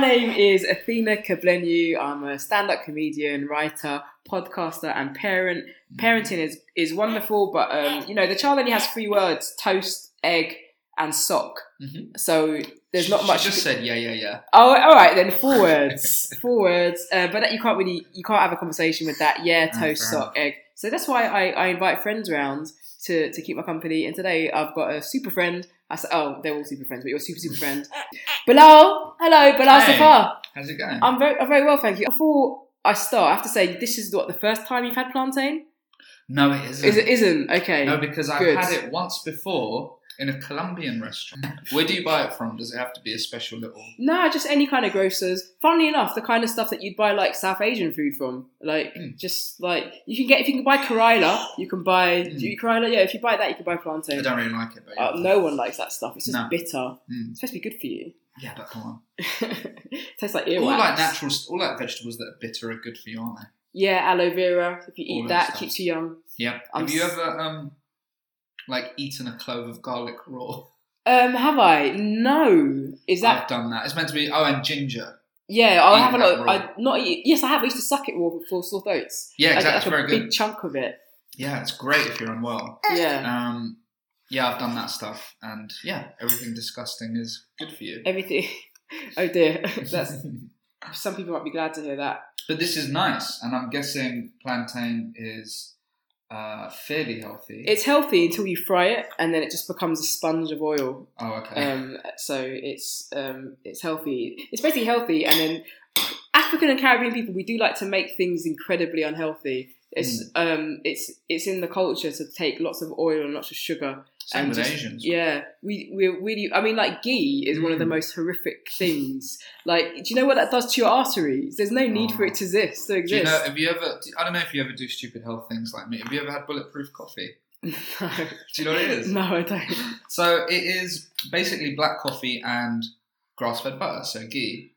my name is Athena Kugblenu. I'm a stand-up comedian, writer, podcaster, and parent. Parenting is is wonderful, but um, you know the child only has three words: toast, egg, and sock. Mhm. So there's She- not much. She just said yeah, yeah, yeah. Oh, all right then. Four words. Four words. Uh, but that you can't really, you can't have a conversation with that. Yeah, Oh, toast, fair sock, egg. So that's why I, I invite friends around to to keep my company. And today I've got a super friend. I said, oh, they're all super friends, but you're super super friend. Bilal, hello, Bilal Hey. Zafar. How's it going? I'm very, I'm very well, thank you. Before I start, I have to say this is what the first time you've had plantain. no, it isn't. Is it isn't okay? No, because I've Good. had it once before in a Colombian restaurant. Where do you buy it from? Does it have to be a special little? No, just any kind of grocers. Funnily enough, the kind of stuff that you'd buy like South Asian food from. Like Mm. just like you can get if you can buy karela, you can buy Mm. do you? Yeah, if you buy that you can buy plantain. I don't really like it, but Uh, no one likes that stuff. It's just No. bitter. Mm. It's supposed to be good for you. yeah, but come on. Tastes like All like natural, all like vegetables that are bitter are good for you, aren't they? Yeah, aloe vera. If you eat that that, keeps you young. Yeah. I'm have you ever um like eaten a clove of garlic raw? Um, have I? No. Is that? I've done that. It's meant to be. Oh, and ginger. yeah, I'll have a lot. I not eat. Yes, I have. I used to suck it raw before sore throats. Yeah, exactly. like It's a very big good. chunk of it. Yeah, it's great if you're unwell. Yeah. Um, yeah, I've done that stuff, and yeah, everything disgusting is good for you. Everything. Oh dear. That's some people might be glad to hear that. But this is nice, and I'm guessing plantain is uh, fairly healthy. It's healthy until you fry it, and then it just becomes a sponge of oil. oh, okay. Um, so it's um, it's healthy. It's basically healthy, and then African and Caribbean people we do like to make things incredibly unhealthy. It's um, it's it's in the culture to take lots of oil and lots of sugar. Same and with just- Asians. Yeah, we we really. I mean, like ghee is one of the Mm. most horrific things. Like, do you know what that does to your arteries? There's no need for Oh. it to exist. To Do you know? Have you ever? I don't know if you ever do stupid health things like me. Have you ever had bulletproof coffee? no, Do you know what it is? no, I don't. So it is basically black coffee and grass-fed butter, so ghee.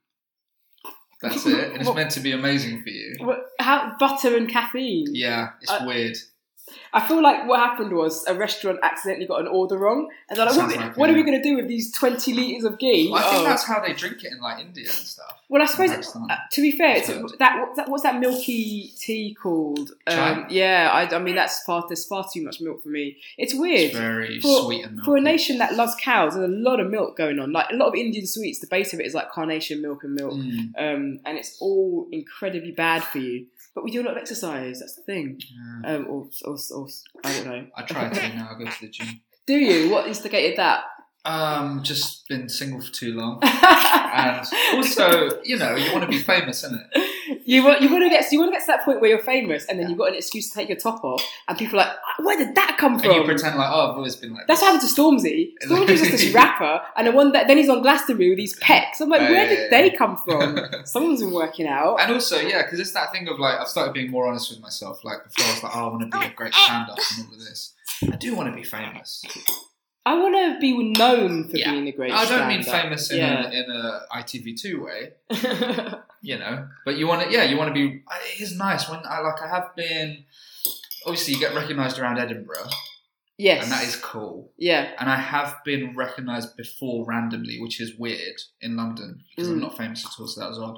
That's it. And it's meant to be amazing for you. What, how butter and caffeine? Yeah, it's I- weird. I feel like what happened was a restaurant accidentally got an order wrong, and they're like, "What, like what it, are we going to do with these twenty liters of ghee?" Well, I think Oh. that's how they drink it in like India and stuff. well, I suppose Pakistan. uh, to be fair, it's that what's that what's that milky tea called? Um, yeah, I, I mean that's far there's far too much milk for me. It's weird. It's very For- sweet and milky. For a nation that loves cows, there's a lot of milk going on. Like a lot of Indian sweets, the base of it is like carnation milk and milk, Mm, um, and it's all incredibly bad for you. But we do a lot of exercise. That's the thing. yeah. Um, or, or, or I don't know. I try to now. I go to the gym. Do you? What instigated that? Um, just been single for too long, and also, you know, you want to be famous, isn't it? You want you want to get you want to get to that point where you're famous, and then you've got an excuse to take your top off, and people are like, ah, where did that come from? And you pretend like, oh, I've always been like. That's this. happened to Stormzy. Stormzy's just this rapper, and the one that then he's on Glastonbury with these pecs. I'm like, Yeah, where yeah, did yeah. they come from? Someone's been working out. And also, yeah, because it's that thing of like, I've started being more honest with myself. Like before, I was like, oh, I want to be a great stand-up and all of this. I do want to be famous. I want to be known for Yeah. being a great. I don't mean stand-up. famous in Yeah. a in a ITV2 way, you know. But you want to, yeah, you want to be. It is nice when I like. I have been. Obviously, you get recognised around Edinburgh, yes, and that is cool. yeah. And I have been recognised before randomly, which is weird in London because I'm Mm. not famous at all, so that was odd.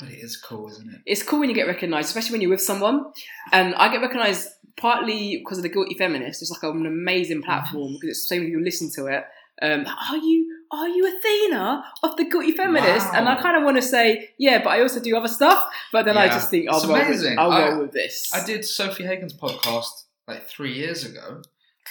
But it is cool, isn't it? It's cool when you get recognised, especially when you're with someone. And I get recognised partly because of the Guilty Feminist. It's like an amazing platform because it's so many people listen to it. Um, are you are you Athena of the Guilty Feminist? Wow. And I kind of want to say, yeah, but I also do other stuff. But then I just think, I'll roll with. I'll I- roll with this. I did Sofie Hagen's podcast like three years ago.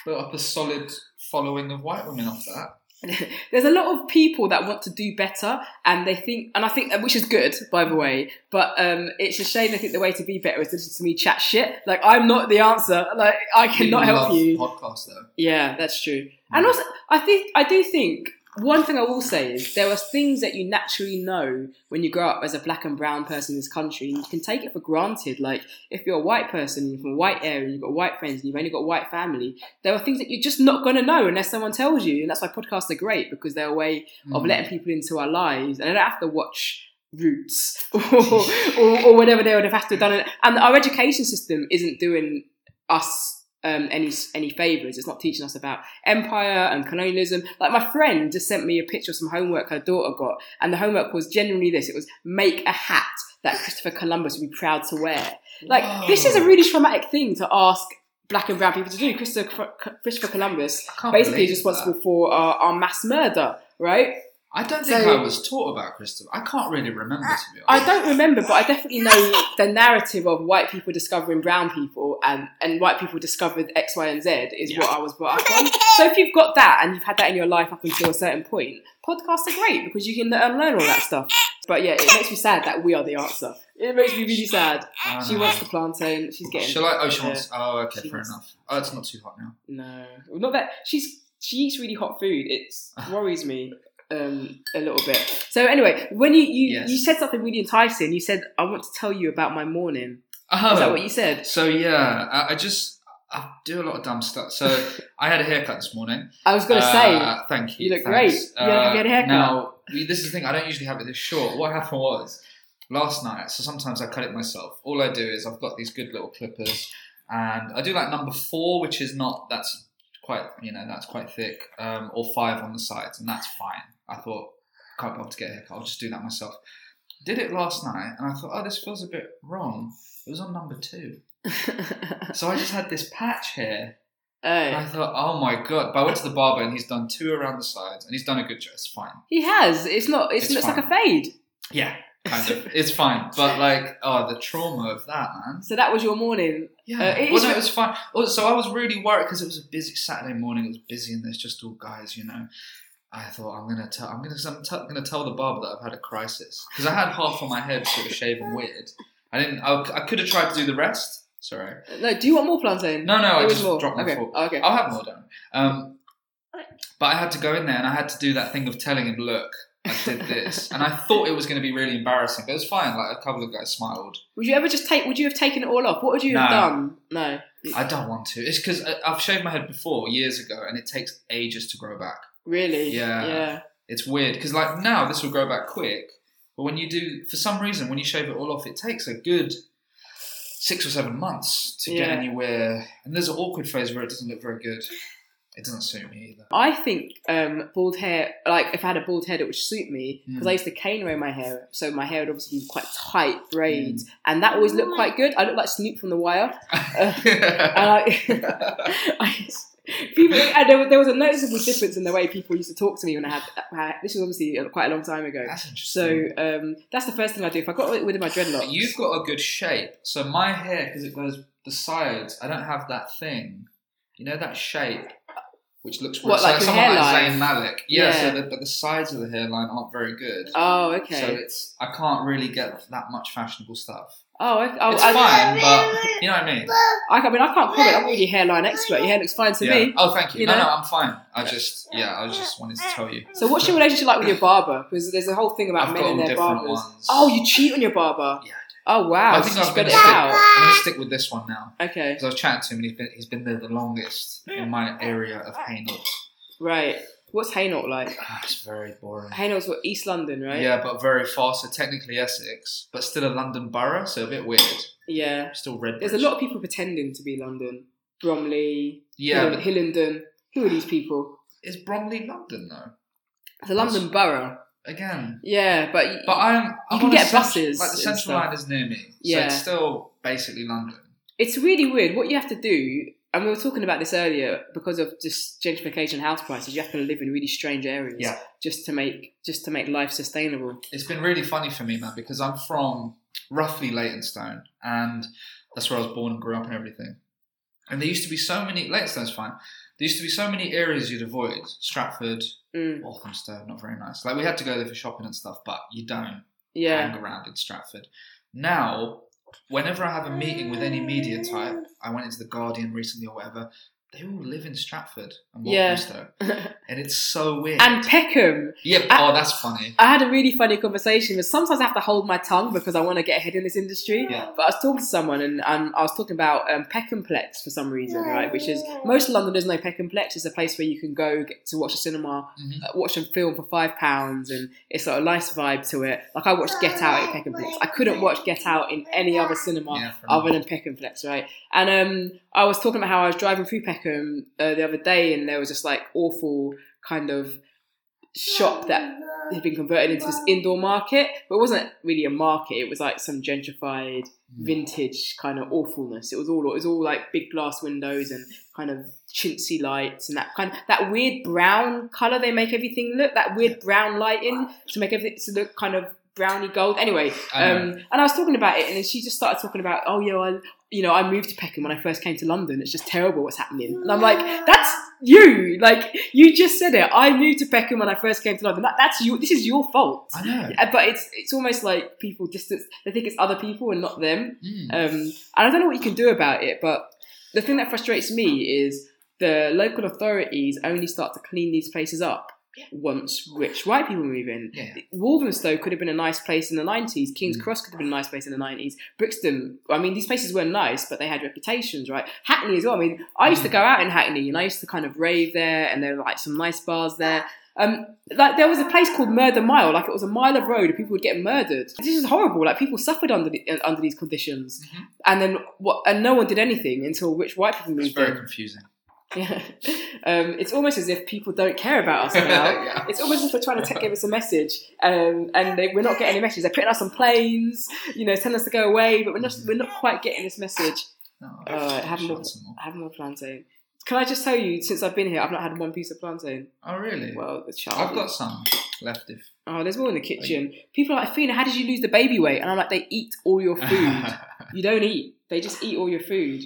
Built up a solid following of white women off that. There's a lot of people that want to do better, and they think, and I think, which is good, by the way. But um, it's a shame I think the way to be better is to listen to me chat shit. Like I'm not the answer. Like I cannot People help you. Podcast though. Yeah, that's true. And also, I think I do think one thing I will say is there are things that you naturally know when you grow up as a black and brown person in this country, and you can take it for granted. Like if you're a white person, you're from a white area, and you've got white friends, and you've only got white family, there are things that you're just not going to know unless someone tells you. And that's why podcasts are great because they're a way of Mm. letting people into our lives, and I don't have to watch Roots or, or, or whatever they would have had to have done. And our education system isn't doing us um, any any favors. It's not teaching us about empire and colonialism. Like my friend just sent me a picture of some homework her daughter got, and the homework was genuinely this: it was make a hat that Christopher Columbus would be proud to wear. Like this is a really traumatic thing to ask black and brown people to do. Christopher, Christopher Columbus basically is responsible that. for our mass murder, right? I don't think So- I was taught about Christopher. I can't really remember to be honest. I don't remember, but I definitely know the narrative of white people discovering brown people and, and white people discovered X, Y, and Z is Yeah. what I was brought up on. So if you've got that and you've had that in your life up until a certain point, podcasts are great because you can learn, learn all that stuff. But yeah, it makes me sad that we are the answer. It makes me really sad. I She know. wants the plantain. She's getting Shall I? Oh, she wants. Oh, okay, She fair wants- enough. Oh, it's not too hot now. no, not that she's she eats really hot food. It worries me um, a little bit. So anyway, when you you, Yes. you said something really enticing, you said I want to tell you about my morning. Oh, Is that what you said? so yeah, I, I just I do a lot of dumb stuff. So I had a haircut this morning. I was going to Uh, say thank you. you look thanks. great. You have you had a haircut? Now, this is the thing. I don't usually have it this short. What happened was last night. So sometimes I cut it myself. All I do is I've got these good little clippers, and I do like number four, which is not that's quite you know that's quite thick, um, or five on the sides, and that's fine. I thought can't be able to get a haircut. I'll just do that myself. Did it last night, and I thought, oh, this feels a bit wrong. It was on number two, so I just had this patch here. And I oh, thought, oh my god! But I went to the barber and he's done two around the sides, and he's done a good job. It's fine. he has. It's not. It's, It's looks like a fade. Yeah, kind of. It's fine. But like, oh, the trauma of that, man. So that was your morning. Yeah. Uh, it well, is- no, it was fine. Oh, so I was really worried because it was a busy Saturday morning. It was busy, and there's just all guys, you know. I thought I'm gonna tell. I'm gonna. I'm t- gonna tell the barber that I've had a crisis because I had half of my head sort of shaven weird. I didn't. I, I could have tried to do the rest. Sorry. No, do you want more plantain? No, no. There I just more. dropped my okay. fork. Oh, okay. I'll have more, don't. Um, but I had to go in there and I had to do that thing of telling him, look, I did this. and I thought it was going to be really embarrassing, but it was fine. Like a couple of guys smiled. Would you ever just take? Would you have taken it all off? What would you have done? No. I don't want to. It's because I've shaved my head before years ago and it takes ages to grow back. Really? Yeah. Yeah. It's weird because, like, now this will grow back quick. But when you do, for some reason, when you shave it all off, it takes a good six or seven months to get anywhere. And there's an awkward phase where it doesn't look very good. It doesn't suit me either. I think um, bald hair, like if I had a bald head, it would suit me because Mm. I used to cane row my hair, so my hair would obviously be quite tight braids, Mm. and that always looked quite good. I look like Snoop from The Wire. and I, I, people, and there, was- there was a noticeable difference in the way people used to talk to me when I had. had this was obviously quite a long time ago. That's So um, that's the first thing I do. If I got rid of my dreadlocks, You've got a good shape. So my hair, because it goes the sides, I don't have that thing. You know that shape, which looks What, so like someone like? Zayn Malik. Yeah. Yeah. So the, but the sides of the hairline aren't very good. Oh, okay. So it's I can't really get that much fashionable stuff. Oh, I, oh, it's I, fine, but you know what I mean. I, I mean, I can't comment. I'm not really a hairline expert. Your hair looks fine to yeah. me. Oh, thank you. You no, know? no, I'm fine. I just yeah, I just wanted to tell you. So, what's your relationship like with your barber? Because there's a whole thing about I've men and their different barbers. ones. Oh, you cheat on your barber? Yeah, Oh wow! I think so I'm you gonna, spread it stick, out. I'm gonna stick with this one now Okay, because I was chatting to him and he's been he's been there the longest in my area of Hainault. right. What's Hainault like? Ah, it's very boring. Hainault's what East London, right? Yeah, but very far. So technically Essex, but still a London borough, so a bit weird. Yeah. Still Redbridge. There's a lot of people pretending to be London. Bromley, Yeah, Hill- Hillingdon. Who are these people? is Bromley London though? It's a London borough. Again, Yeah, but, y- but I'm. I'm can get buses Like the central line is near me, so Yeah. it's still basically London. it's really weird. What you have to do, and we were talking about this earlier, because of just gentrification, house prices, you have to live in really strange areas, Yeah. just to make just to make life sustainable. It's been really funny for me, man, because I'm from roughly Leytonstone, and that's where I was born and grew up and everything. And there used to be so many. Leytonstone's fine. There used to be so many areas you'd avoid. Stratford, Mm, Walthamstow, not very nice. Like we had to go there for shopping and stuff, but you don't yeah, hang around in Stratford. Now, whenever I have a meeting with any media type, I went into the Guardian recently or whatever. They all live in Stratford and Yeah. Walthamstow, and it's so weird. and Peckham. yeah, I- oh, that's funny. I had a really funny conversation. But sometimes I have to hold my tongue because I want to get ahead in this industry. Yeah. But I was talking to someone and um, I was talking about um, Peckhamplex for some reason, right? Which is most Londoners know Peckhamplex. It's a place where you can go get to watch a cinema, Mhm. uh, watch a film for five pounds, and it's got a nice vibe to it. Like I watched Get Out at Peckhamplex. I couldn't watch Get Out in any other cinema Yeah, other enough. than Peckhamplex, right? And um, I was talking about how I was driving through Peckham uh, the other day, and there was this like awful kind of shop that had been converted into this indoor market, but it wasn't really a market. It was like some gentrified, Mm. vintage kind of awfulness. It was all it was all like big glass windows and kind of chintzy lights and that kind of that weird brown color they make everything look. That weird brown lighting to make everything to look kind of browny gold. Anyway, I um, and I was talking about it, and then she just started talking about, oh yeah, I, you know, I moved to Peckham when I first came to London. It's just terrible what's happening, and I'm like, that's you. Like you just said it. I moved to Peckham when I first came to London. That, that's you. This is your fault. I know. But it's it's almost like people distance. They think it's other people and not them. Mm. Um, and I don't know what you can do about it. But the thing that frustrates me is the local authorities only start to clean these places up once rich white people move in. yeah. Walthamstow could have been a nice place in the 90s. King's Mm. Cross could have been a nice place in the 90s. Brixton, I mean, these places were nice, but they had reputations, right? Hackney as well. I mean, I used to go out in Hackney and I used to kind of rave there, and there were like some nice bars there. Um, like there was a place called Murder Mile, like it was a mile of road, and people would get murdered. This is horrible. Like people suffered under the, under these conditions, Mhm. and then what? And no one did anything until rich white people It's moved very in. confusing. Yeah. Um, it's almost as if people don't care about us now. Yeah. It's almost as if they're trying to give us a message, um, and they, we're not getting any message. They're putting us on planes, you know, telling us to go away, but we're not we're not quite getting this message. No, Uh, have more, have more plantain. Can I just tell you, since I've been here, I've not had one piece of plantain. Oh, really? Well, the child. I've got some left. If Oh, there's more in the kitchen. People are like, Fina, how did you lose the baby weight? And I'm like, they eat all your food. you don't eat. They just eat all your food.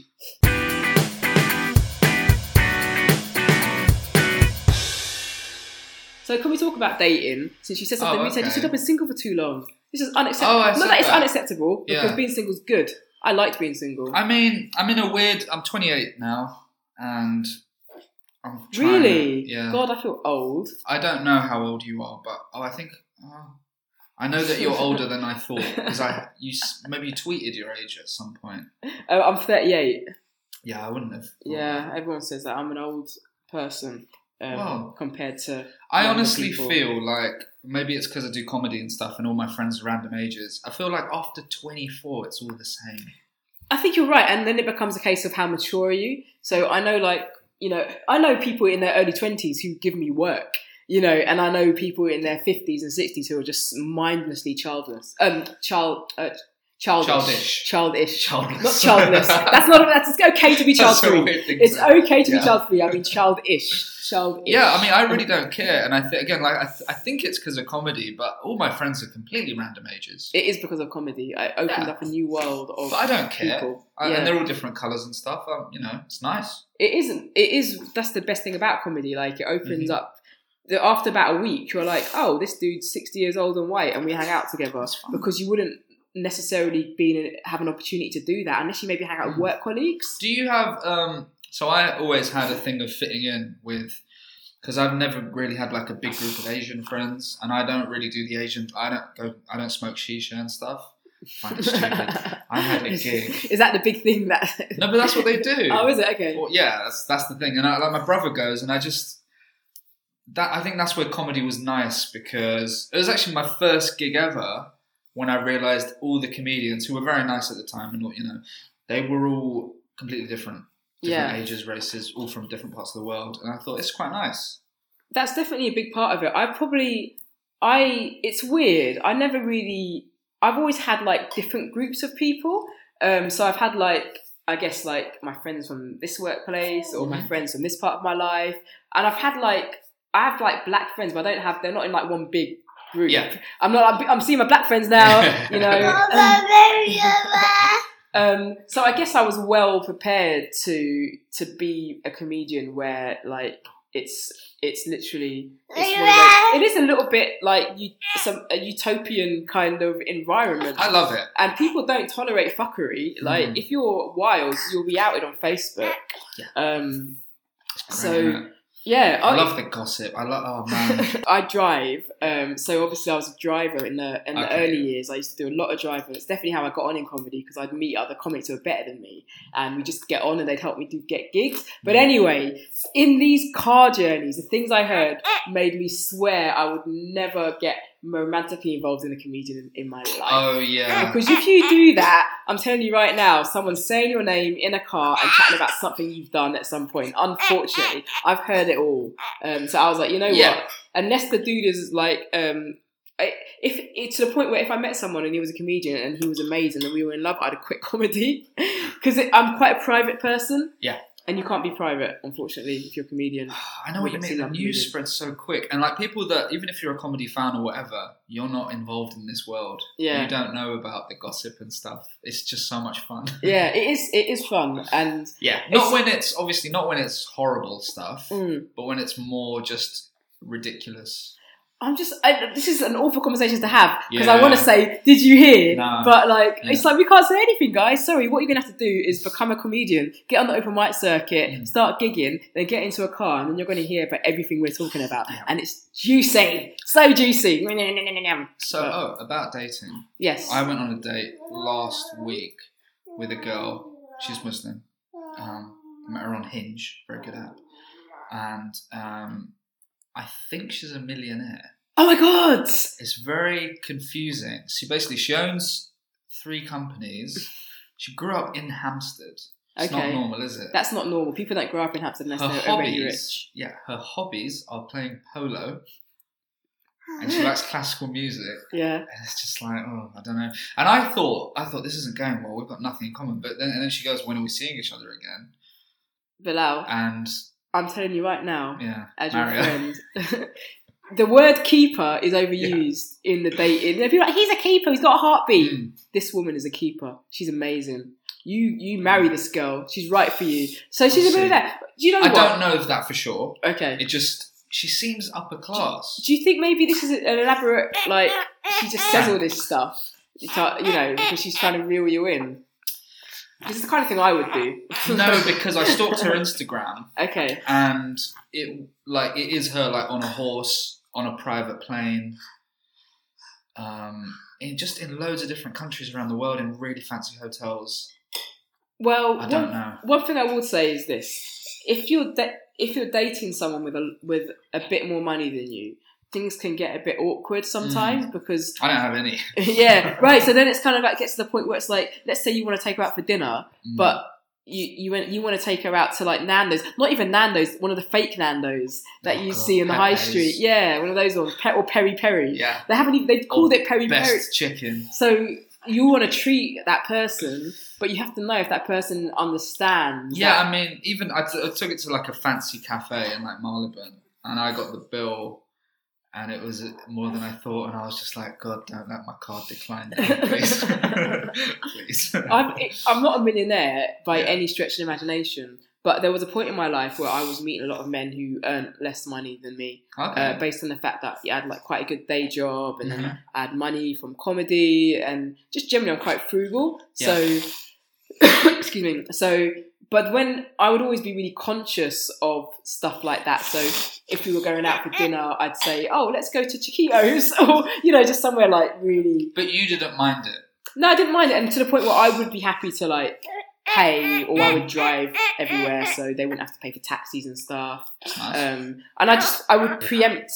So can we talk about dating? Since you said something, Oh, you said you okay. said I've been single for too long. This is unacceptable. Oh, Not said that it's that. unacceptable because Yeah. being single's good. I liked being single. I mean, I'm in a weird. I'm 28 now, and I'm trying to- really? yeah. God, I feel old. I don't know how old you are, but oh, I think oh, I know that you're older than I thought because I you maybe you tweeted your age at some point. Oh, I'm 38. Yeah, I wouldn't have. Yeah, that. everyone says that I'm an old person um, Wow. compared to. I honestly people. feel like maybe it's because I do comedy and stuff, and all my friends are random ages. I feel like after 24, it's all the same. I think you're right, and then it becomes a case of how mature are you. So I know, like you know, I know people in their early twenties who give me work, you know, and I know people in their fifties and sixties who are just mindlessly childless, um, child, uh, childish, Childish. childish, Childless. not childless. that's not. That's it's okay to be child free. weird thing to It's okay to be child free. I mean, childish, childish. Yeah, I mean, I really don't care, and I think, again, like I, th- I think it's because of comedy, but all my friends are completely random ages. It is because of comedy. I opened Yeah. up a new world of But I don't care, people. I- yeah. and they're all different colours and stuff. Um, you know, it's nice. it isn't it is that's the best thing about comedy like it opens Mhm. up the, after about a week you're like oh this dude's 60 years old and white and we hang out together because you wouldn't necessarily be have an opportunity to do that unless you maybe hang out with Mm. work colleagues Do you have? Um, so I always had a thing of fitting in with, because I've never really had like a big group of Asian friends, and I don't really do the Asian. I don't go. I don't smoke shisha and stuff. Stupid. I had a gig. is that the big thing that No, but that's what they do. oh is it okay Well, yeah, that's that's the thing. And I, like my brother goes, and I just that I think that's where comedy was nice because it was actually my first gig ever when I realised all the comedians who were very nice at the time and you know they were all completely different, different Yeah. ages, races, all from different parts of the world, and I thought it's quite nice. that's definitely a big part of it. I probably, I, it's weird. I never really, I've always had like different groups of people. Um, so I've had like, I guess like my friends from this workplace or my Mhm. friends from this part of my life. And I've had like, I have like black friends, but I don't have, they're not in like one big group. Yeah. I'm not, I'm, I'm seeing my black friends now, you know. Um, so I guess I was well prepared to to be a comedian where like it's it's literally it's those- it is a little bit like you some a utopian kind of environment. I love it. and people don't tolerate fuckery. Like Mhm. if you're wild, you'll be outed on Facebook. Yeah. Um, So Great, yeah, I love the gossip. I love. Oh man. I drive, um, so obviously I was a driver in the in the Okay. early years. I used to do a lot of driving. It's definitely how I got on in comedy because I'd meet other comics who were better than me, and we just get on and they'd help me to get gigs. But anyway, in these car journeys, the things I heard made me swear I would never get romantically involved in a comedian in, in my life. Oh yeah. Because if you do that, I'm telling you right now, someone's saying your name in a car and chatting about something you've done at some point. Unfortunately, I've heard it all. Um, so I was like, you know Yeah. what? Unless the dude is like, um, I- if it's to the point where if I met someone and he was a comedian and he was amazing and we were in love, I'd quit comedy because I'm quite a private person. Yeah. And you can't be private, unfortunately, if you're a comedian. I know what you mean. The news spreads so quick, and like people that even if you're a comedy fan or whatever, you're not involved in this world. Yeah. You don't know about the gossip and stuff. It's just so much fun. Yeah, it is. It is fun, and Yeah. Not when it's obviously not when it's horrible stuff, mm, but when it's more just ridiculous. I'm just. I, this is an awful conversation to have because Yeah. I want to say, "Did you hear?" Nah. But like, Yeah. it's like we can't say anything, guys. Sorry. What you're gonna have to do is become a comedian, get on the open mic circuit, Mm. start gigging, then get into a car, and then you're gonna hear about everything we're talking about, Yeah. and it's juicy, so juicy. So But- oh, about dating. Yes. I went on a date last week with a girl. She's Muslim. Um, I met her on Hinge, very good app, and um, I think she's a millionaire. Oh my god. It's very confusing. She basically she owns three companies. She grew up in Hampstead. It's not normal, is it? That's not normal. People don't grow up in Hampstead unless her they're already hobbies. rich. Yeah, her hobbies are playing polo, and she likes classical music. Yeah. And it's just like, oh, I don't know. And I thought, I thought this isn't going well. We've got nothing in common. But then, and then she goes, when are we seeing each other again? Bilal, And I'm telling you right now, yeah, as your Mario. friend. the word keeper is overused in the dating. They'll be like, he's a keeper, he's got a heartbeat. Mm. This woman is a keeper. She's amazing. You you marry this girl. She's right for you. So she's a see. millionaire. Do you know I what? don't know that for sure. Okay. It just she seems upper class. Do you think maybe this is an elaborate, like, she just says all this stuff, you you know, because she's trying to reel you in? This is the kind of thing I would do. no, because I stalked her Instagram okay. and it like it is her like on a horse on a private plane. Um, in just in loads of different countries around the world in really fancy hotels. Well, I don't one, know. one thing I would say is this: if you're da- if you're dating someone with a with a bit more money than you, things can get a bit awkward sometimes because I don't have any. yeah, right. So then it's kind of like gets to the point where it's like, let's say you want to take her out for dinner, Mm. but you you want you want to take her out to like Nando's, not even Nando's, one of the fake Nando's that Oh, you God, see in the high street. Yeah, one of those ones, Pe- or Peri Peri. yeah, They haven't even they've called it Peri best Peri. chicken. So you want to treat that person, but you have to know if that person understands. Yeah, that- I mean, even I, t- I took it to like a fancy cafe in like Marylebone, and I got the bill, and it was more than I thought, and I was just like, God, don't let my card decline, please, please. I'm, I'm not a millionaire by Yeah. any stretch of imagination, but there was a point in my life where I was meeting a lot of men who earned less money than me, okay. uh, based on the fact that I had like quite a good day job and then Mhm. I had money from comedy and just generally I'm quite frugal. So, excuse me. So, but when I would always be really conscious of stuff like that. So, if we were going out for dinner, I'd say, "Oh, let's go to Chiquitos," or you know, just somewhere like really but you didn't mind it. no, I didn't mind it, and to the point where I would be happy to like pay, or I would drive everywhere, so they wouldn't have to pay for taxis and stuff. Nice. Um, and I just I would preempt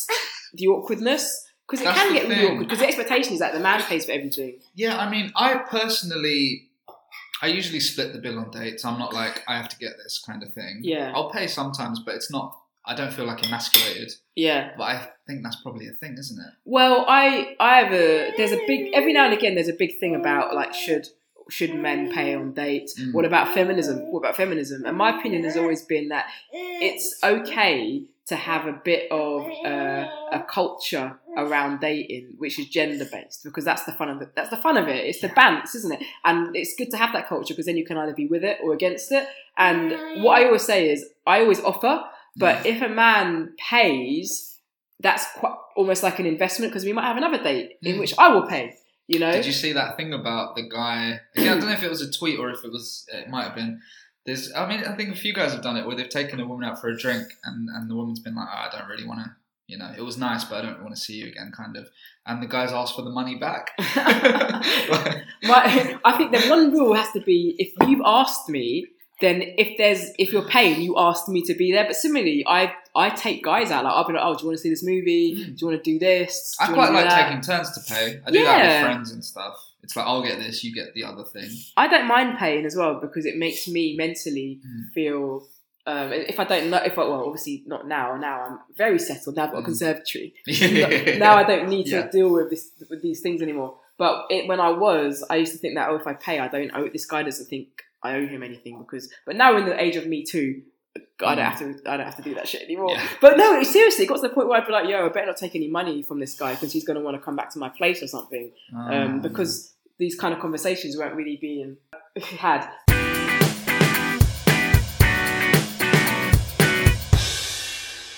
the awkwardness because it That's can get really thing. awkward because the expectation is that the man pays for everything. yeah, I mean, I personally, I usually split the bill on dates. I'm not like I have to get this kind of thing. Yeah. I'll pay sometimes, but it's not. I don't feel like emasculated. Yeah. But I think that's probably a thing, isn't it? Well, I I have a there's a big every now and again there's a big thing about like should should men pay on dates? Mm. What about feminism? What about feminism? And my opinion has always been that it's okay to have a bit of uh, a culture around dating which is gender based because that's the fun of it that's the fun of it it's the bants isn't it and it's good to have that culture because then you can either be with it or against it and what i always say is i always offer but if a man pays that's quite almost like an investment because we might have another date in Mm. which i will pay you know Did you see that thing about the guy? Again, I don't know if it was a tweet or if it was. It might have been There's, I mean, I think a few guys have done it where they've taken a woman out for a drink, and and the woman's been like, oh, I don't really want to. You know, it was nice, but I don't want to see you again, kind of. And the guys ask for the money back. My, I think the one rule has to be if you've asked me, then if there's if you're paying, you asked me to be there. But similarly, I I take guys out like I'll be like, oh, do you want to see this movie? Do you want to do this? Do I quite like that? taking turns to pay. I do that with friends and stuff. It's like I'll get this, you get the other thing. I don't mind paying as well because it makes me mentally Mm. feel. Um, if I don't know, if I well, obviously not now. Now I'm very settled. Now I've got a Mm. conservatory. now I don't need to Yeah. deal with this with these things anymore. But it, when I was, I used to think that oh, if I pay, I don't owe. This guy doesn't think I owe him anything because. But now in the age of Me Too, I don't have to. I don't have to do that shit anymore. Yeah. But no, seriously, it got to the point where I'd be like, yo, I better not take any money from this guy because he's going to want to come back to my place or something. Um, Um, because these kind of conversations weren't really being had.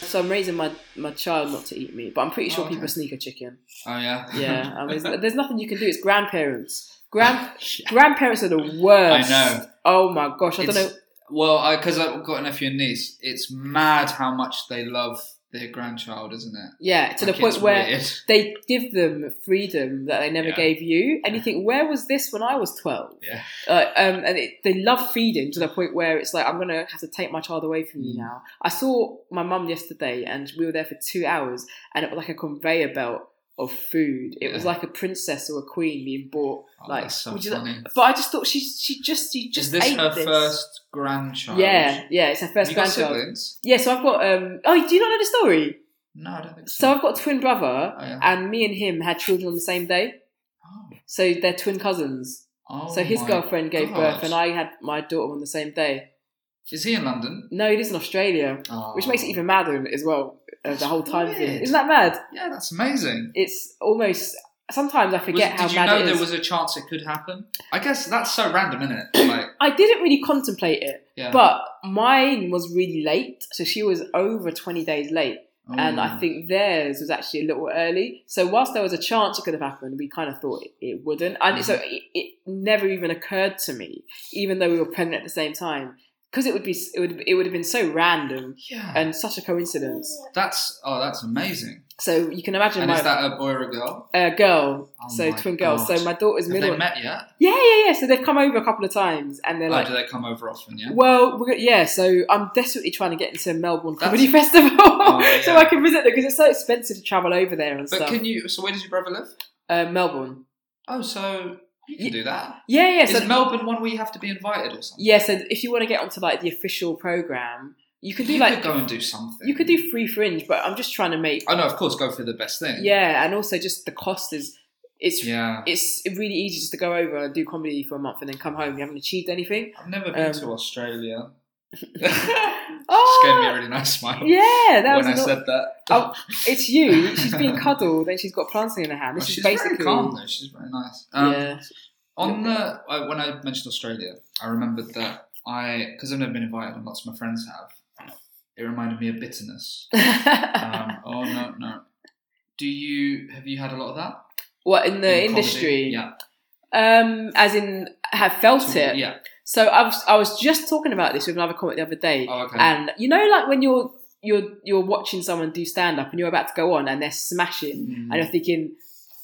So I'm raising my, my child not to eat meat, but I'm pretty sure Oh, people sneak a chicken. oh yeah, Yeah, I mean, there's nothing you can do. It's grandparents. Grand Yeah. grandparents are the worst. I know. Oh my gosh, I don't know. Well, because I've got a nephew and niece, it's mad how much they love their grandchild, isn't it? Yeah, to Like, the point where weird. they give them freedom that they never Yeah. gave you, and you think, where was this when I was twelve? Yeah. Uh, um, and it, they love feeding to the point where it's like, I'm gonna have to take my child away from you Mm. now. I saw my mum yesterday, and we were there for two hours, and it was like a conveyor belt of food. It was like a princess or a queen being bought. Oh, like, so would you- funny. But I just thought she she just she just Is this her this. first grandchild? Yeah, yeah, it's her first grandchild. siblings? Yeah, so I've got. um Oh, do you not know the story? No, I don't think So so. I've got a twin brother, Oh, yeah. and me and him had children on the same day. Oh. So they're twin cousins. Oh so his girlfriend gave birth, and I had my daughter on the same day. Is he in London? No, he lives in Australia, Oh. which makes it even madder as well. Uh, the whole time thing. Isn't that mad? Yeah, that's amazing. It's almost. Sometimes I Was- forget how did you mad know there was a chance it could happen? I guess that's so random, isn't it? Like, I didn't really contemplate it, yeah. but mine was really late. So she was over 20 days late. And I Oh. think theirs was actually a little early. So whilst there was a chance it could have happened, we kind of thought it, it wouldn't. And so Mm-hmm. it, it never even occurred to me, even though we were pregnant at the same time, because it would be it would it would have been so random yeah, and such a coincidence. that's oh, that's amazing. So you can imagine And my is that a boy or a girl? A girl, Oh so my twin girls. So my daughter's Have middle. they met yet? yeah, yeah, yeah. So they've come over a couple of times, and they're oh, like. do they come over often? Yeah. Well, we're, yeah, so I'm desperately trying to get into Melbourne That's- Comedy Festival Oh, so. I can visit them because it's so expensive to travel over there and But stuff. can you? So where does your brother live? uh, Melbourne. Oh, so you can do that. Yeah, yeah. Is So, Melbourne one where you have to be invited or something? yeah, so if you want to get onto like the official program, you could do you like could go and do something. you could do free fringe, but I'm just trying to make Oh no, of course, go for the best thing. yeah, and also just the cost is it's Yeah. it's really easy just to go over and do comedy for a month and then come home. You haven't achieved anything. I've never been Um, to Australia. Oh, Just gave me a really nice smile yeah, that was when I not- said that. Oh, it's you. She's being cuddled and she's got plantain in her hand. This she's is basically very calm though. She's very nice. Um, yeah. On the I, when I mentioned Australia, I remembered that I because I've never been invited and lots of my friends have. It reminded me of bitterness. Um, oh no no. Do you have you had a lot of that what in the in comedy? industry? Yeah. Um, as in have felt it. Yeah. So I was I was just talking about this with another comic the other day, Oh, okay. and you know, like when you're you're you're watching someone do stand up and you're about to go on and they're smashing, Mm. and you're thinking,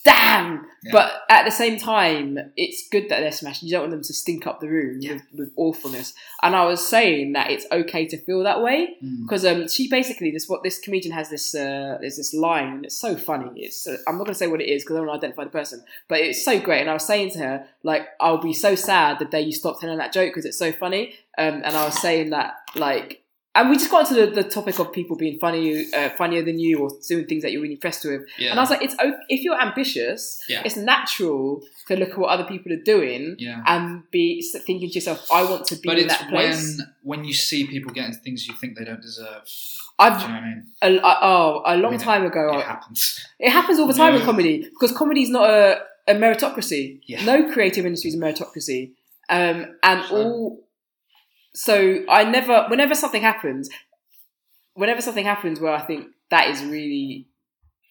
"Damn!" Yeah. But at the same time, it's good that they're smashing. You don't want them to stink up the room Yeah. with, with awfulness. And I was saying that it's okay to feel that way Mm. because um, she basically this what this comedian has this uh, there's this line and it's so funny. It's uh, I'm not gonna say what it is because I don't want to identify the person, but it's so great. And I was saying to her like I'll be so sad the day you stop telling that joke because it's so funny. Um, and I was saying that like. And we just got into the, the topic of people being funny, uh, funnier than you, or doing things that you're really impressed with. Yeah. And I was like, it's if you're ambitious, Yeah. it's natural to look at what other people are doing yeah. and be thinking to yourself, I want to be But in it's that place. when when you see people getting things you think they don't deserve. I've you know what I mean? a, a- oh a long I mean, time ago. It happens. It happens all the time in comedy because comedy is not a, a meritocracy. No creative industry is a meritocracy, um, and Sure. all. So I never, whenever something happens, whenever something happens where I think that is really,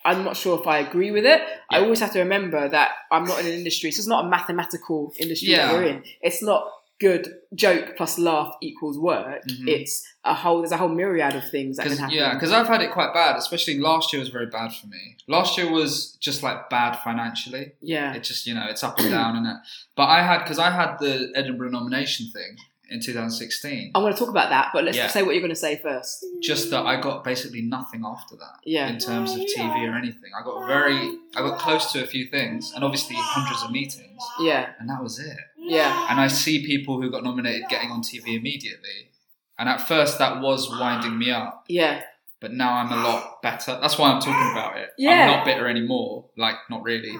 I'm not sure if I agree with it. I always have to remember that I'm not in an industry. So it's not a mathematical industry Yeah. that we're in. It's not good joke plus laugh equals work. Mhm. It's a whole. There's a whole myriad of things that can happen. yeah, because I've had it quite bad. Especially last year was very bad for me. Last year was just like bad financially. yeah, It just you know it's up and down, is it? But I had because I had the Edinburgh nomination thing in 2016. I'm going to talk about that, but let's Yeah. say what you're going to say first. Just that I got basically nothing after that Yeah. in terms of TV or anything. I got very I got close to a few things and obviously hundreds of meetings, Yeah, and that was it. yeah, And I see people who got nominated getting on TV immediately, and at first that was winding me up. yeah. but now I'm a lot better. That's why I'm talking about it. Yeah. I'm not bitter anymore. Like, not really.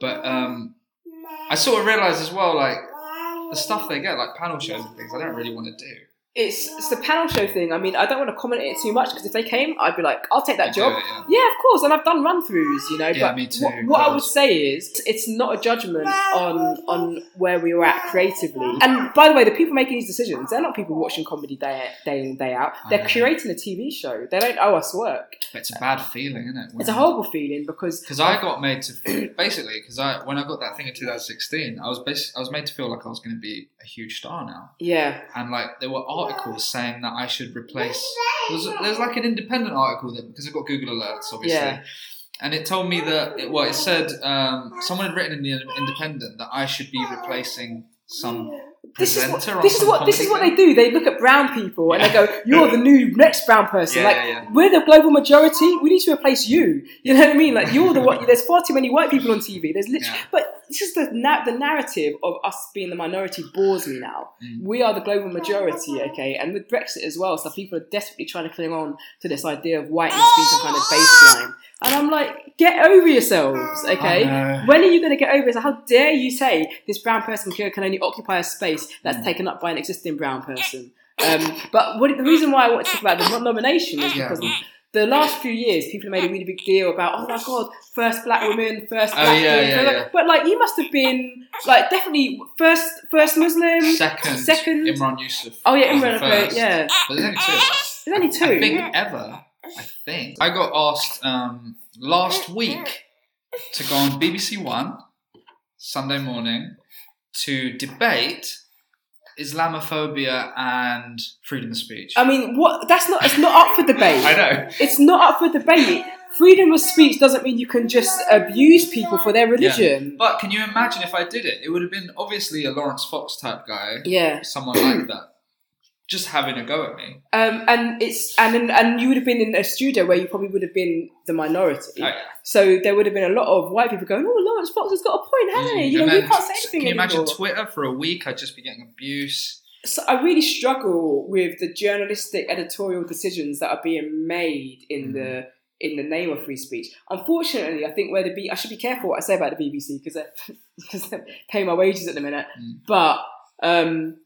But um, I sort of realised as well, like, the stuff they get, like panel shows and things, I don't really want to do. It's it's the panel show thing. I mean, I don't want to comment it too much because if they came, I'd be like, I'll take that job. it, yeah. Yeah, of course, and I've done run throughs, you know. Yeah, but me too, What, what I would say is, it's not a judgment on on where we were at creatively. And by the way, the people making these decisions, they're not people watching comedy day day in day out. They're creating a TV show. They don't owe us work. But it's a bad feeling, isn't it? It's a horrible feeling because Because I got made to basically because I when I got that thing in 2016, I was basi- I was made to feel like I was going to be a huge star now, yeah, and like there were articles saying that I should replace. There's there's like an independent article that because I've got Google Alerts, obviously. Yeah. And it told me that, it, well, it said um, someone had written in the Independent that I should be replacing some this is what this is what this is what they do. They look at brown people and they go, "You're the new next brown person." Yeah, like yeah, yeah. we're the global majority. We need to replace you. You know what I mean? Like you're the what? There's far too many white people on TV. There's literally, Yeah. but it's just the the narrative of us being the minority bores me now. Mm. We are the global majority, okay? And with Brexit as well, so people are desperately trying to cling on to this idea of whiteness being some kind of baseline. And I'm like, get over yourselves, okay? When are you going to get over it? How dare you say this brown person can can only occupy a space that's Mm. taken up by an existing brown person? Um, but what, the reason why I want to talk about the nomination is Yeah. because the last few years, people have made a really big deal about, oh my god, first black woman, first Oh, black yeah, woman. yeah, yeah. But like, you must have been like definitely first first Muslim. Second, Second. Imran Yusuf. Oh yeah, Imran. First. yeah. But there's only two. There's only two. I think ever. I I got asked um, last week to go on BBC One Sunday morning to debate Islamophobia and freedom of speech. I mean, what? That's not. It's not up for debate. I know. It's not up for debate. Freedom of speech doesn't mean you can just abuse people for their religion. But can you imagine if I did it? It would have been obviously a Laurence Fox type guy, Yeah. someone like that, just having a go at me. Um, and it's and and you would have been in a studio where you probably would have been the minority. Oh, yeah. So there would have been a lot of white people going, "Oh, Laurence Fox has got a point, hasn't he? You know, we can't say anything Can you imagine. Twitter for a week? I'd just be getting abuse. so I really struggle with the journalistic editorial decisions that are being made in Mm. the in the name of free speech. Unfortunately, I think where the B I should be careful what I say about the BBC because they're, because they're paying my wages at the minute. Mm. But um,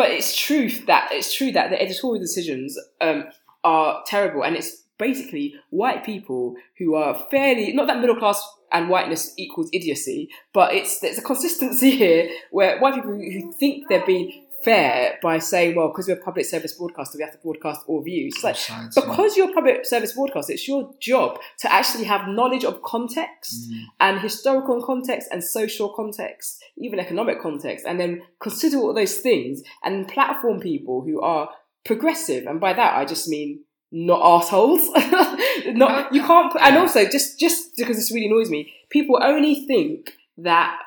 but it's truth that it's true that the editorial decisions um, are terrible, and it's basically white people who are fairly not that middle class and whiteness equals idiocy, but it's there's a consistency here where white people who think they're being fair by saying, well, because we're a public service broadcaster, we have to broadcast all views. It's like Sides, yeah. because you're a public service broadcaster, it's your job to actually have knowledge of context Mm. and historical context and social context, even economic context, and then consider all those things and platform people who are progressive. And by that, I just mean not assholes. not you can't. Put, and also, just just because this really annoys me, people only think that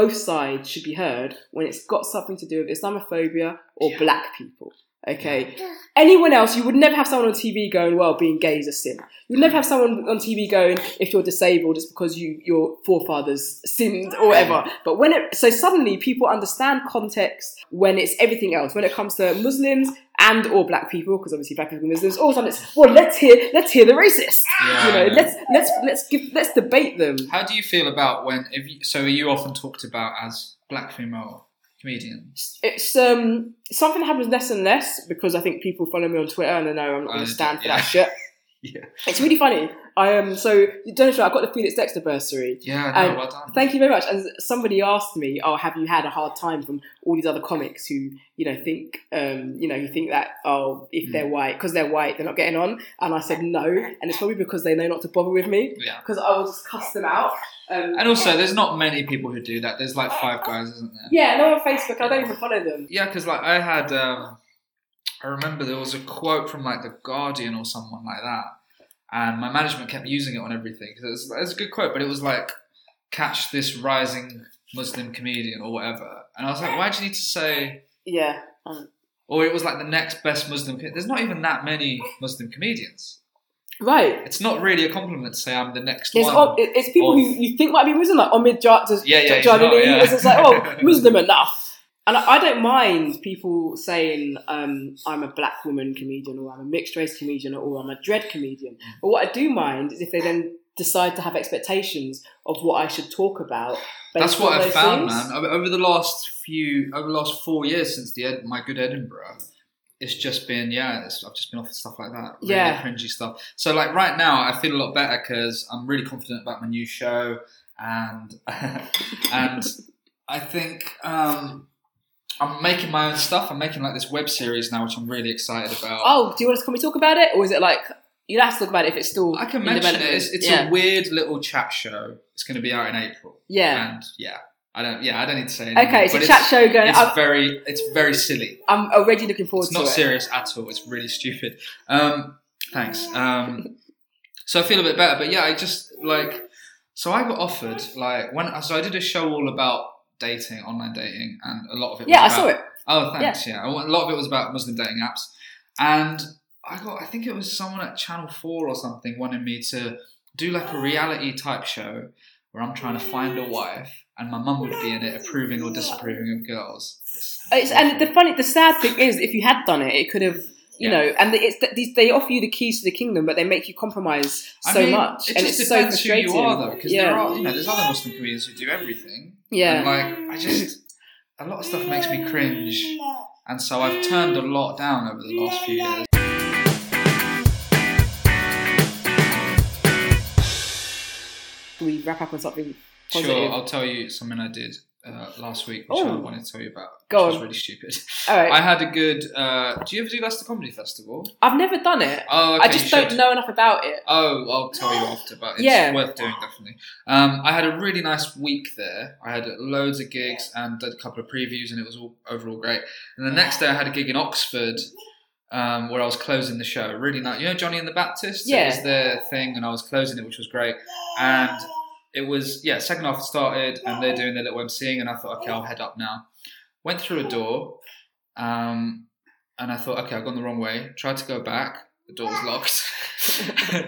both sides should be heard when it's got something to do with Islamophobia or Yeah. black people. Okay. Anyone else, you would never have someone on TV going, "Well, being gay is a sin." You would never have someone on TV going, "If you're disabled, it's because you your forefathers sinned or whatever." But when it so suddenly people understand context when it's everything else. When it comes to Muslims and or black people, because obviously black people are Muslims, all of a sudden it's well, let's hear let's hear the racist. Yeah, you know, let's let's let's give let's debate them. How do you feel about when? If you, so, are you often talked about as black female comedians? It's um something that happens less and less because I think people follow me on Twitter and they know I'm not going to stand for yeah. that shit. Yeah. It's really funny. I um so don't know. I got the Felix Dexter bursary. Yeah, no, well done. Thank you very much. And somebody asked me, "Oh, have you had a hard time from all these other comics who, you know, think, um, you know, you think that oh, if Mm. they're white, because they're white, they're not getting on?" And I said no, and it's probably because they know not to bother with me yeah. because I will just cuss them out. Um, And also, there's not many people who do that. There's like five guys, isn't there? yeah, no on Facebook. I don't even follow them. Yeah, because like I had, um, I remember there was a quote from like the Guardian or someone like that, and my management kept using it on everything because it was, it a good quote, but it was like, "Catch this rising Muslim comedian" or whatever, and I was like, why do you need to say? Yeah. Um, Or it was like the next best Muslim. There's not even that many Muslim comedians. right. It's not really a compliment to say I'm the next It's, one. it's people who you think might be Muslim, like Omid Jar- Yeah, yeah, yeah. It's like, oh, Muslim enough. And I, I don't mind people saying um, I'm a black woman comedian or I'm a mixed race comedian or I'm a dread comedian. But what I do mind is if they then decide to have expectations of what I should talk about. That's what I've found, things. man. Over the last few, over the last four years since the Ed, my good Edinburgh, it's just been yeah. It's, I've just been offered stuff like that, really Yeah. cringy stuff. So like right now, I feel a lot better because I'm really confident about my new show, and and I think um, I'm making my own stuff. I'm making like this web series now, which I'm really excited about. Oh, do you want us to come and talk about it? Or is it like, you don't have to talk about it if it's still I can in mention it. It's, it's yeah. a weird little chat show. It's going to be out in April, yeah. and yeah, I don't. Yeah, I don't need to say. Anything, Okay, it's a chat show going. It's I'm, very, it's very silly. I'm already looking forward It's to not it. serious at all. It's really stupid. Um, thanks. Um, so I feel a bit better, but yeah, I just like. So I got offered like when so I did a show all about dating, online dating, and a lot of it. Yeah, I saw it. Oh, thanks. Yeah. a lot of it was about Muslim dating apps, and I got. I think it was someone at Channel Four or something wanted me to do like a reality type show where I'm trying to find a wife, and my mum would be in it, approving or disapproving of girls. It's, and the funny, the sad thing is, if you had done it, it could have, you Yeah. know. And it's these they offer you the keys to the kingdom, but they make you compromise I so mean, much, It and just it's so depends who you are, though, because yeah, there are, you know, there's other Muslim comedians who do everything. Yeah. And, like, I just, a lot of stuff makes me cringe, and so I've turned a lot down over the last few years. Can we wrap up on something positive? Sure, I'll tell you something I did uh, last week, which I Oh. wanted to tell you about. Go which was really stupid. All right, I had a good. Uh, do you ever do Leicester Comedy Festival? I've never done it. Oh, okay, I just don't know enough about it. Oh, I'll tell you after, but it's Yeah. worth doing definitely. Um, I had a really nice week there. I had loads of gigs and did a couple of previews, and it was all overall great. And the next day, I had a gig in Oxford. Um, where I was closing the show, really nice. You know Jonny and the Baptist? Yeah. It was their thing, and I was closing it, which was great. And it was yeah, second half started, and they're doing their little MCing, and I thought, okay, I'll head up now. Went through a door, um, and I thought, okay, I've gone the wrong way. Tried to go back, the door was locked.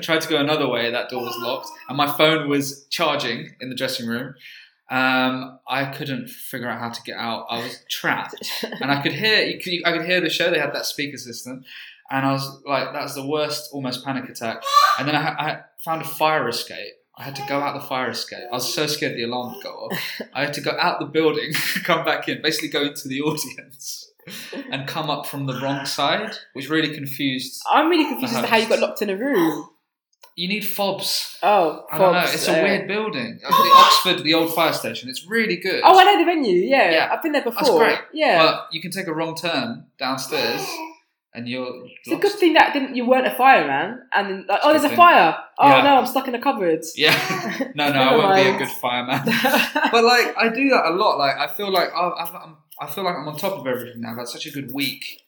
Tried to go another way, that door was locked, and my phone was charging in the dressing room. Um, I couldn't figure out how to get out. I was trapped, and I could hear. You could, I could hear the show. They had that speaker system, and I was like, "That's the worst, almost panic attack." And then I, I found a fire escape. I had to go out the fire escape. I was so scared the alarm would go off. I had to go out the building, come back in, basically go into the audience, and come up from the wrong side, which really confused. I'm really confused as to how you got locked in a room. You need fobs. Oh, I don't know. fobs, It's a uh, weird building. The Oxford, the old fire station. It's really good. Oh, I know the venue. Yeah, Yeah. I've been there before. That's great. Yeah, But you can take a wrong turn downstairs, and you're it's a good thing that didn't you weren't a fireman, and then, like, oh, there's a thing. fire. Oh Yeah. no, I'm stuck in a cupboard. Yeah. No, no, I won't be a good fireman. but like, I do that a lot. Like, I feel like oh, I, I, I'm, I feel like I'm on top of everything now. I've had such a good week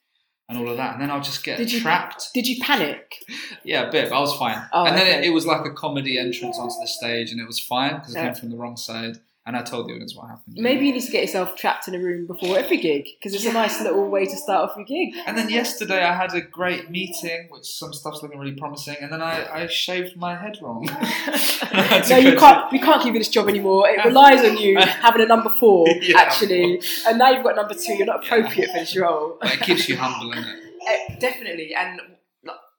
and all of that, and then I'll just get Did you- trapped. Did you panic? Yeah, a bit. But I was fine. Oh, and then okay. it, it was like a comedy entrance onto the stage, and it was fine because I came from the wrong side. And I told the audience what happened. Maybe you need to get yourself trapped in a room before every gig because it's a nice little way to start off your gig. And then yesterday I had a great meeting, which some stuff's looking really promising. And then I, I shaved my head wrong. no, you can't. We can't give you this job anymore. It relies on you having a number four, Yeah. actually. And now you've got number two. You're not appropriate for this role. It keeps you humble, innit? Uh, definitely. And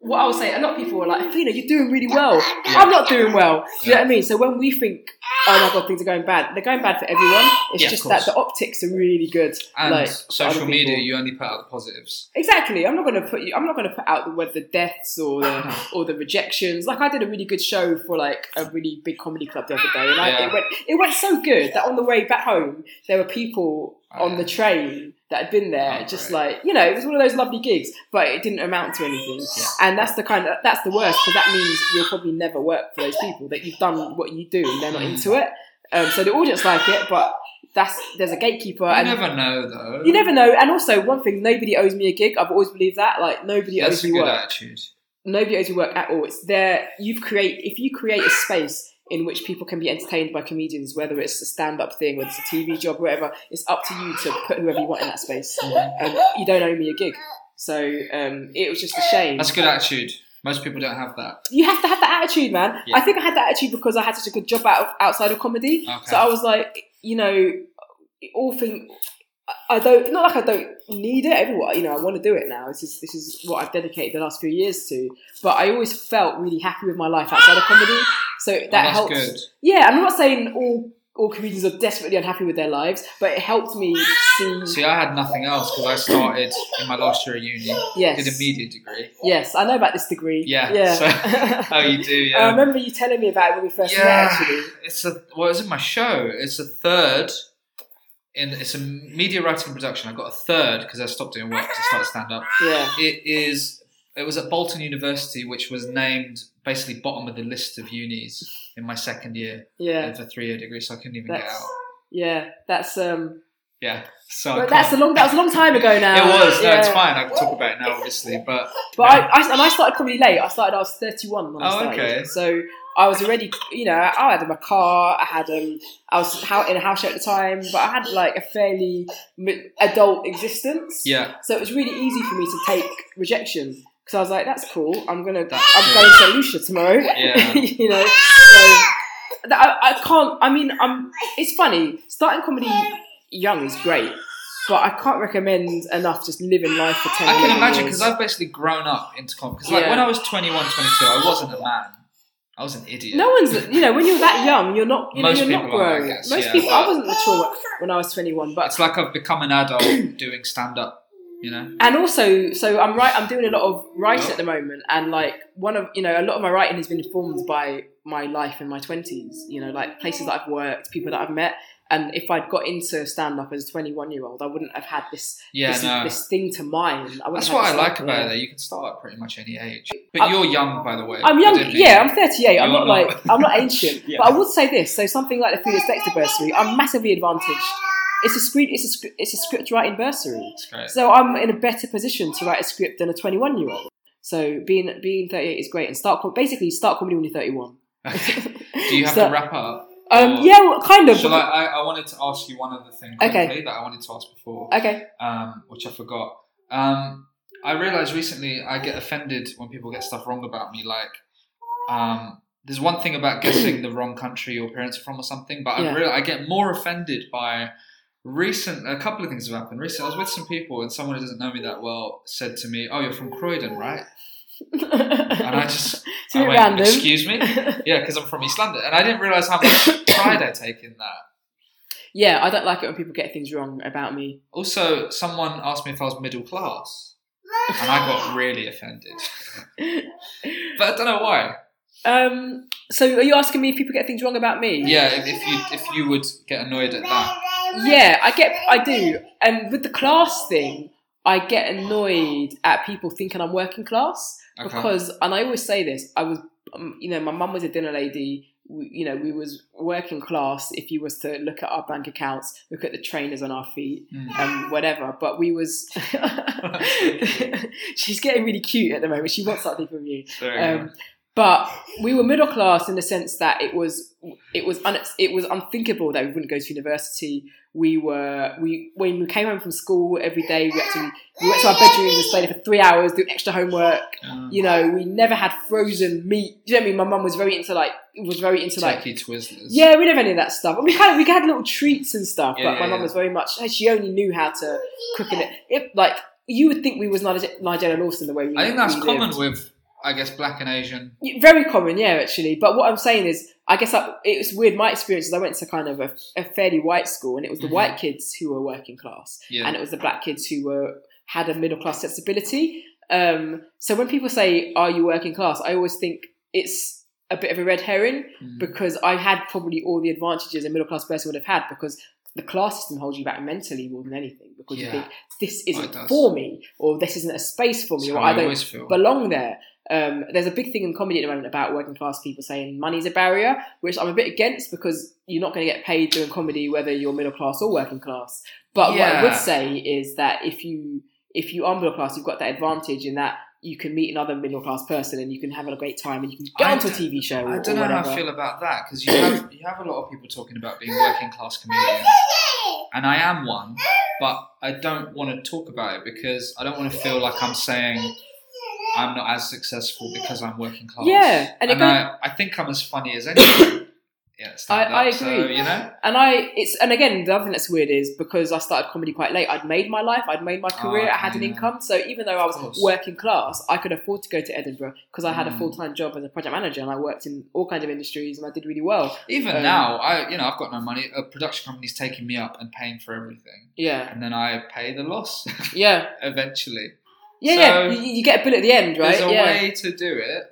what I would say, a lot of people were like, Athena, you're doing really well. I'm not doing well. Do you know what I mean? So when we think, oh my god, things are going bad, they're going bad for everyone. It's Yeah, just that the optics are really good. And like social media, you only put out the positives. Exactly. I'm not going to put you. I'm not going to put out the whether the deaths or the or the rejections. Like I did a really good show for like a really big comedy club the other day, and I, it went it went so good that on the way back home there were people Oh, on yeah. the train that had been there, Oh, just like you know, it was one of those lovely gigs, but it didn't amount to anything. Yeah. And that's the kind of that's the worst because that means you'll probably never work for those people that you've done what you do and they're not Mm. into it. Um, so the audience like it, but that's there's a gatekeeper You and never know, though. you never know. And also, one thing, nobody owes me a gig. I've always believed that. Like, nobody That's owes a me good work. attitude. Nobody owes me work at all. It's there. You've create if you create a space in which people can be entertained by comedians, whether it's a stand-up thing, whether it's a TV job, whatever. It's up to you to put whoever you want in that space. And you don't owe me a gig. So um, it was just a shame. That's a good attitude. Most people don't have that. You have to have that attitude, man. Yeah. I think I had that attitude because I had such a good job out, outside of comedy. Okay. So I was like, you know, all thing. I don't not like I don't need it. Everyone, you know, I want to do it now. This is this is what I've dedicated the last few years to. But I always felt really happy with my life outside of comedy. So oh, that Oh, helps. good. Yeah, I'm not saying all all comedians are desperately unhappy with their lives, but it helped me see. See, I had nothing else because I started in my last year of uni, yes, did a media degree. yes, I know about this degree. Yeah, yeah. so- Oh, you do, Yeah. I remember you telling me about it when we first met. Yeah, Actually, it's a well, it's in my show. It's a third. In it's a media writing and production. I got a third because I stopped doing work to start stand up. yeah. It is. It was at Bolton University, which was named basically bottom of the list of unis in my second year Yeah, of a three year degree, so I couldn't even get out. yeah, that's um, Yeah, so but that's a long. That was a long time ago now. It was. No, it's fine. I can talk about it now, obviously, but But I, I, and I started comedy late. I started. I was thirty-one when I Oh, started. okay. So I was already, you know, I had my car. I had um, I was in a house show at the time, but I had like a fairly adult existence. yeah, So it was really easy for me to take rejection because I was like, "That's cool. I'm gonna. That's I'm good. going to Lucia tomorrow." Yeah. you know. So I, I can't. I mean, I'm. It's funny starting comedy young is great, but I can't recommend enough just living life for ten. I can imagine because I've basically grown up into comedy. Because like Yeah. when I was 21, 22, I wasn't a man. I was an idiot. No one's, you know, when you're that young, you're not, you know, Most you're not people are, I grown. guess, Most yeah, people, I wasn't mature when I was 21, but It's like I've become an adult doing stand up. You know. and also, so I'm right. I'm doing a lot of writing at the moment, and like one of, you know, a lot of my writing has been informed by my life in my 20s. You know, like places that I've worked, people that I've met, and if I'd got into stand up as a 21 year old, I wouldn't have had this, Yeah, this, no. this thing to mine. I That's what I like about it. Though. You can start at pretty much any age. Uh, but I'm- you're young, by the way. I'm young, yeah. I'm 38. I'm not not. like I'm not ancient, Yeah. but I would say this. So something like the Felix Dexter bursary, I'm massively advantaged. It's a script. It's a. It's a script writing bursary. So I'm in a better position to write a script than a 21 year old. So being being 38 is great, and start basically start comedy when you're 31. Do you have So- to wrap up? Um, Or- yeah, well, kind of. Shall I, I? I wanted to ask you one other thing Okay. that I wanted to ask before. Okay. um, which I forgot. Um, I realized recently I get offended when people get stuff wrong about me. Like, um, there's one thing about guessing the wrong country your parents are from or something, but Yeah. I, real I get more offended by recent. A couple of things have happened. Recently, I was with some people and someone who doesn't know me that well said to me, "Oh, you're from Croydon, right?" And I just It's a I went, random. "Excuse me." Yeah, because I'm from East London, and I didn't realize how much pride I take in that. yeah, I don't like it when people get things wrong about me. Also, someone asked me if I was middle class, and I got really offended. but I don't know why. Um, so are you asking me if people get things wrong about me? Yeah, if, if you if you would get annoyed at that, Yeah, I get, I do. And with the class thing, I get annoyed at people thinking I'm working class okay. because, and I always say this, I was, um, you know, my mum was a dinner lady. We, you know, we was working class. If you was to look at our bank accounts, look at the trainers on our feet, Mm. um, whatever. But we was, she's getting really cute at the moment. She wants something from you. Um. But we were middle class in the sense that it was it was un, it was unthinkable that we wouldn't go to university. We were we when we came home from school every day we actually we went to our bedrooms and stayed there for three hours doing extra homework. Um, You know, we never had frozen meat. Do you know what I mean? My mum was very into like was very into like Twizzlers. yeah, we never had any of that stuff. We kind of we had little treats and stuff, Yeah, but yeah, my mum yeah. was very much she only knew how to cook in it. it like you would think we was Nigel- Nigella Lawson the way we I think that's we common with I guess black and Asian. Very common, yeah, actually. But what I'm saying is, I guess I, it was weird. My experience is I went to kind of a, a fairly white school, and it was the Mhm. white kids who were working class, Yeah. and it was the black kids who were had a middle class sensibility. Um, so when people say, "Are you working class?" I always think it's a bit of a red herring Mm. because I had probably all the advantages a middle class person would have had because the class system holds you back mentally more than anything because you think this Oh, isn't for me or this isn't a space for me or I I don't feel. belong there. Um, there's a big thing in comedy at the moment about working class people saying money's a barrier, which I'm a bit against because you're not going to get paid doing comedy whether you're middle class or working class. But what I would say is that if you if you are middle class, you've got that advantage in that you can meet another middle class person and you can have a great time and you can get I onto a TV show. I don't know how. I feel about that because you have you have a lot of people talking about being working class comedians, and I am one, but I don't want to talk about it because I don't want to feel like I'm saying I'm not as successful because I'm working class. Yeah, and and, goes- I, I think I'm as funny as anyone. yeah, I- I up, So, agree. you know, And I, it's, and again, the other thing that's weird is because I started comedy quite late, I'd made my life, I'd made my career, I had an income. So even though I was working class, I could afford to go to Edinburgh because I had a Mm. full time job as a project manager and I worked in all kinds of industries and I did really well. even Um, now, I you know I've got no money. A production company's taking me up and paying for everything, Yeah, and then I pay the loss yeah, eventually. Yeah, So- yeah. You, you get a bill at the end, right? There's a yeah. way to do it,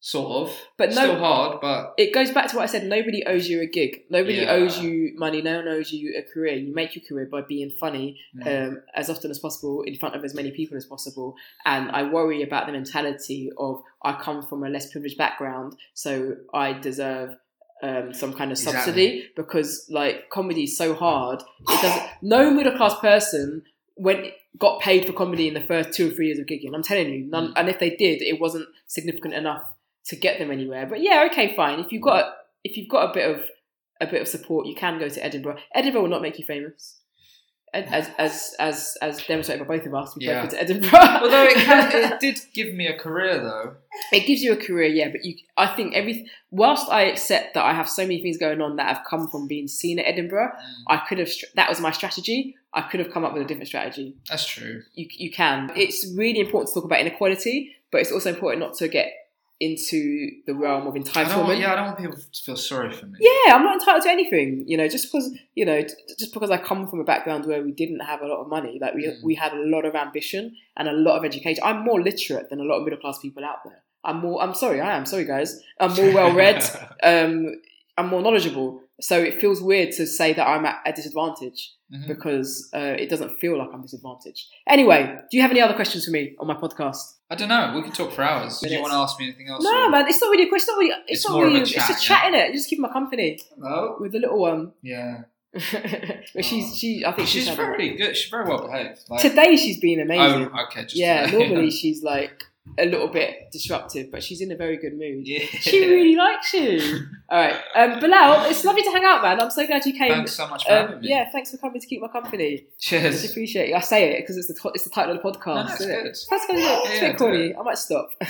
sort of. But no- still hard, but It goes back to what I said. Nobody owes you a gig. Nobody Yeah. owes you money. No one owes you a career. You make your career by being funny mm, um, as often as possible in front of as many people as possible. And I worry about the mentality of I come from a less privileged background, so I deserve um, some kind of subsidy because like comedy is so hard. It doesn't. No middle class person went got paid for comedy in the first two or three years of gigging. I'm telling you, none. Mm. And if they did, it wasn't significant enough to get them anywhere. But yeah, okay, fine. If you've got if you've got a bit of a bit of support, you can go to Edinburgh. Edinburgh will not make you famous. As as as as demonstrated by both of us, we Yeah. both go to Edinburgh. although it, can, it did give me a career though. it gives you a career, yeah. But you, I think every whilst I accept that I have so many things going on that have come from being seen at Edinburgh, mm. I could have that was my strategy. I could have come up with a different strategy. That's true. You you can. It's really important to talk about inequality, but it's also important not to get into the realm of I entitlement. want, yeah, I don't want people to feel sorry for me. Yeah, I'm not entitled to anything. You know, just because you know, just because I come from a background where we didn't have a lot of money, like we Mm. we had a lot of ambition and a lot of education. I'm more literate than a lot of middle class people out there. I'm more. I'm sorry, I am sorry, guys. I'm more well read. um, I'm more knowledgeable. So it feels weird to say that I'm at a disadvantage Mhm. because uh, it doesn't feel like I'm disadvantaged. Anyway, do you have any other questions for me on my podcast? I don't know. We could talk for hours. Do you want to ask me anything else? No, or- man, it's not really a question. It's not really. It's, It's not more of a really. chat, it's just yeah? chatting it. Just keep my company Hello. with the little one. Yeah. but she's oh. she. I think she's, She's very good. She's very well behaved. Like, Today she's been amazing. Oh, okay. Just yeah, today. normally she's like a little bit disruptive, but she's in a very good mood. yeah. She really likes you. All right, um, Bilal, it's lovely to hang out, man. I'm so glad you came. Thanks so much for Um, having me. yeah, thanks for coming to keep my company. I Cheers. appreciate it. I say it because it's the to- it's the title of the podcast. No, no, it's isn't it? good. That's it. It's Yeah, a bit corny. it. I might stop.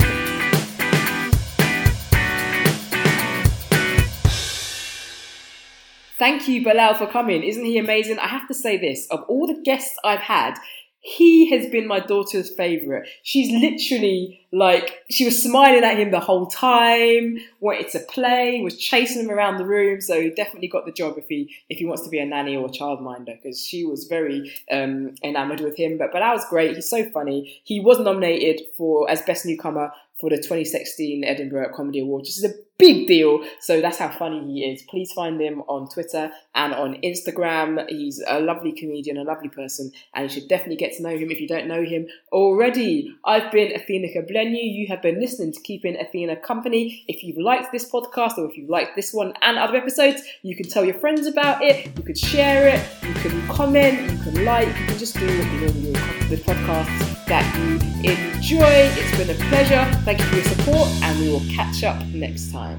Thank you, Bilal, for coming. Isn't he amazing? I have to say this: of all the guests I've had, he has been my daughter's favorite. She's literally like she was smiling at him the whole time, wanted to play, was chasing him around the room. So he definitely got the job if he if he wants to be a nanny or a childminder because she was very um, enamored with him. But but that was great. He's so funny. He was nominated for as best newcomer for the 2016 Edinburgh Comedy Awards, which is a big deal. So that's how funny he is. Please find him on Twitter and on Instagram. He's a lovely comedian, a lovely person, and you should definitely get to know him if you don't know him already. I've been Athena Kugblenu. You have been listening to Keeping Athena Company. If you've liked this podcast or if you've liked this one and other episodes, you can tell your friends about it. You can share it. You can comment. You can like. You can just do what you normally do with podcasts that you enjoy. It's been a pleasure. Thank you for your support, and we will catch up next time.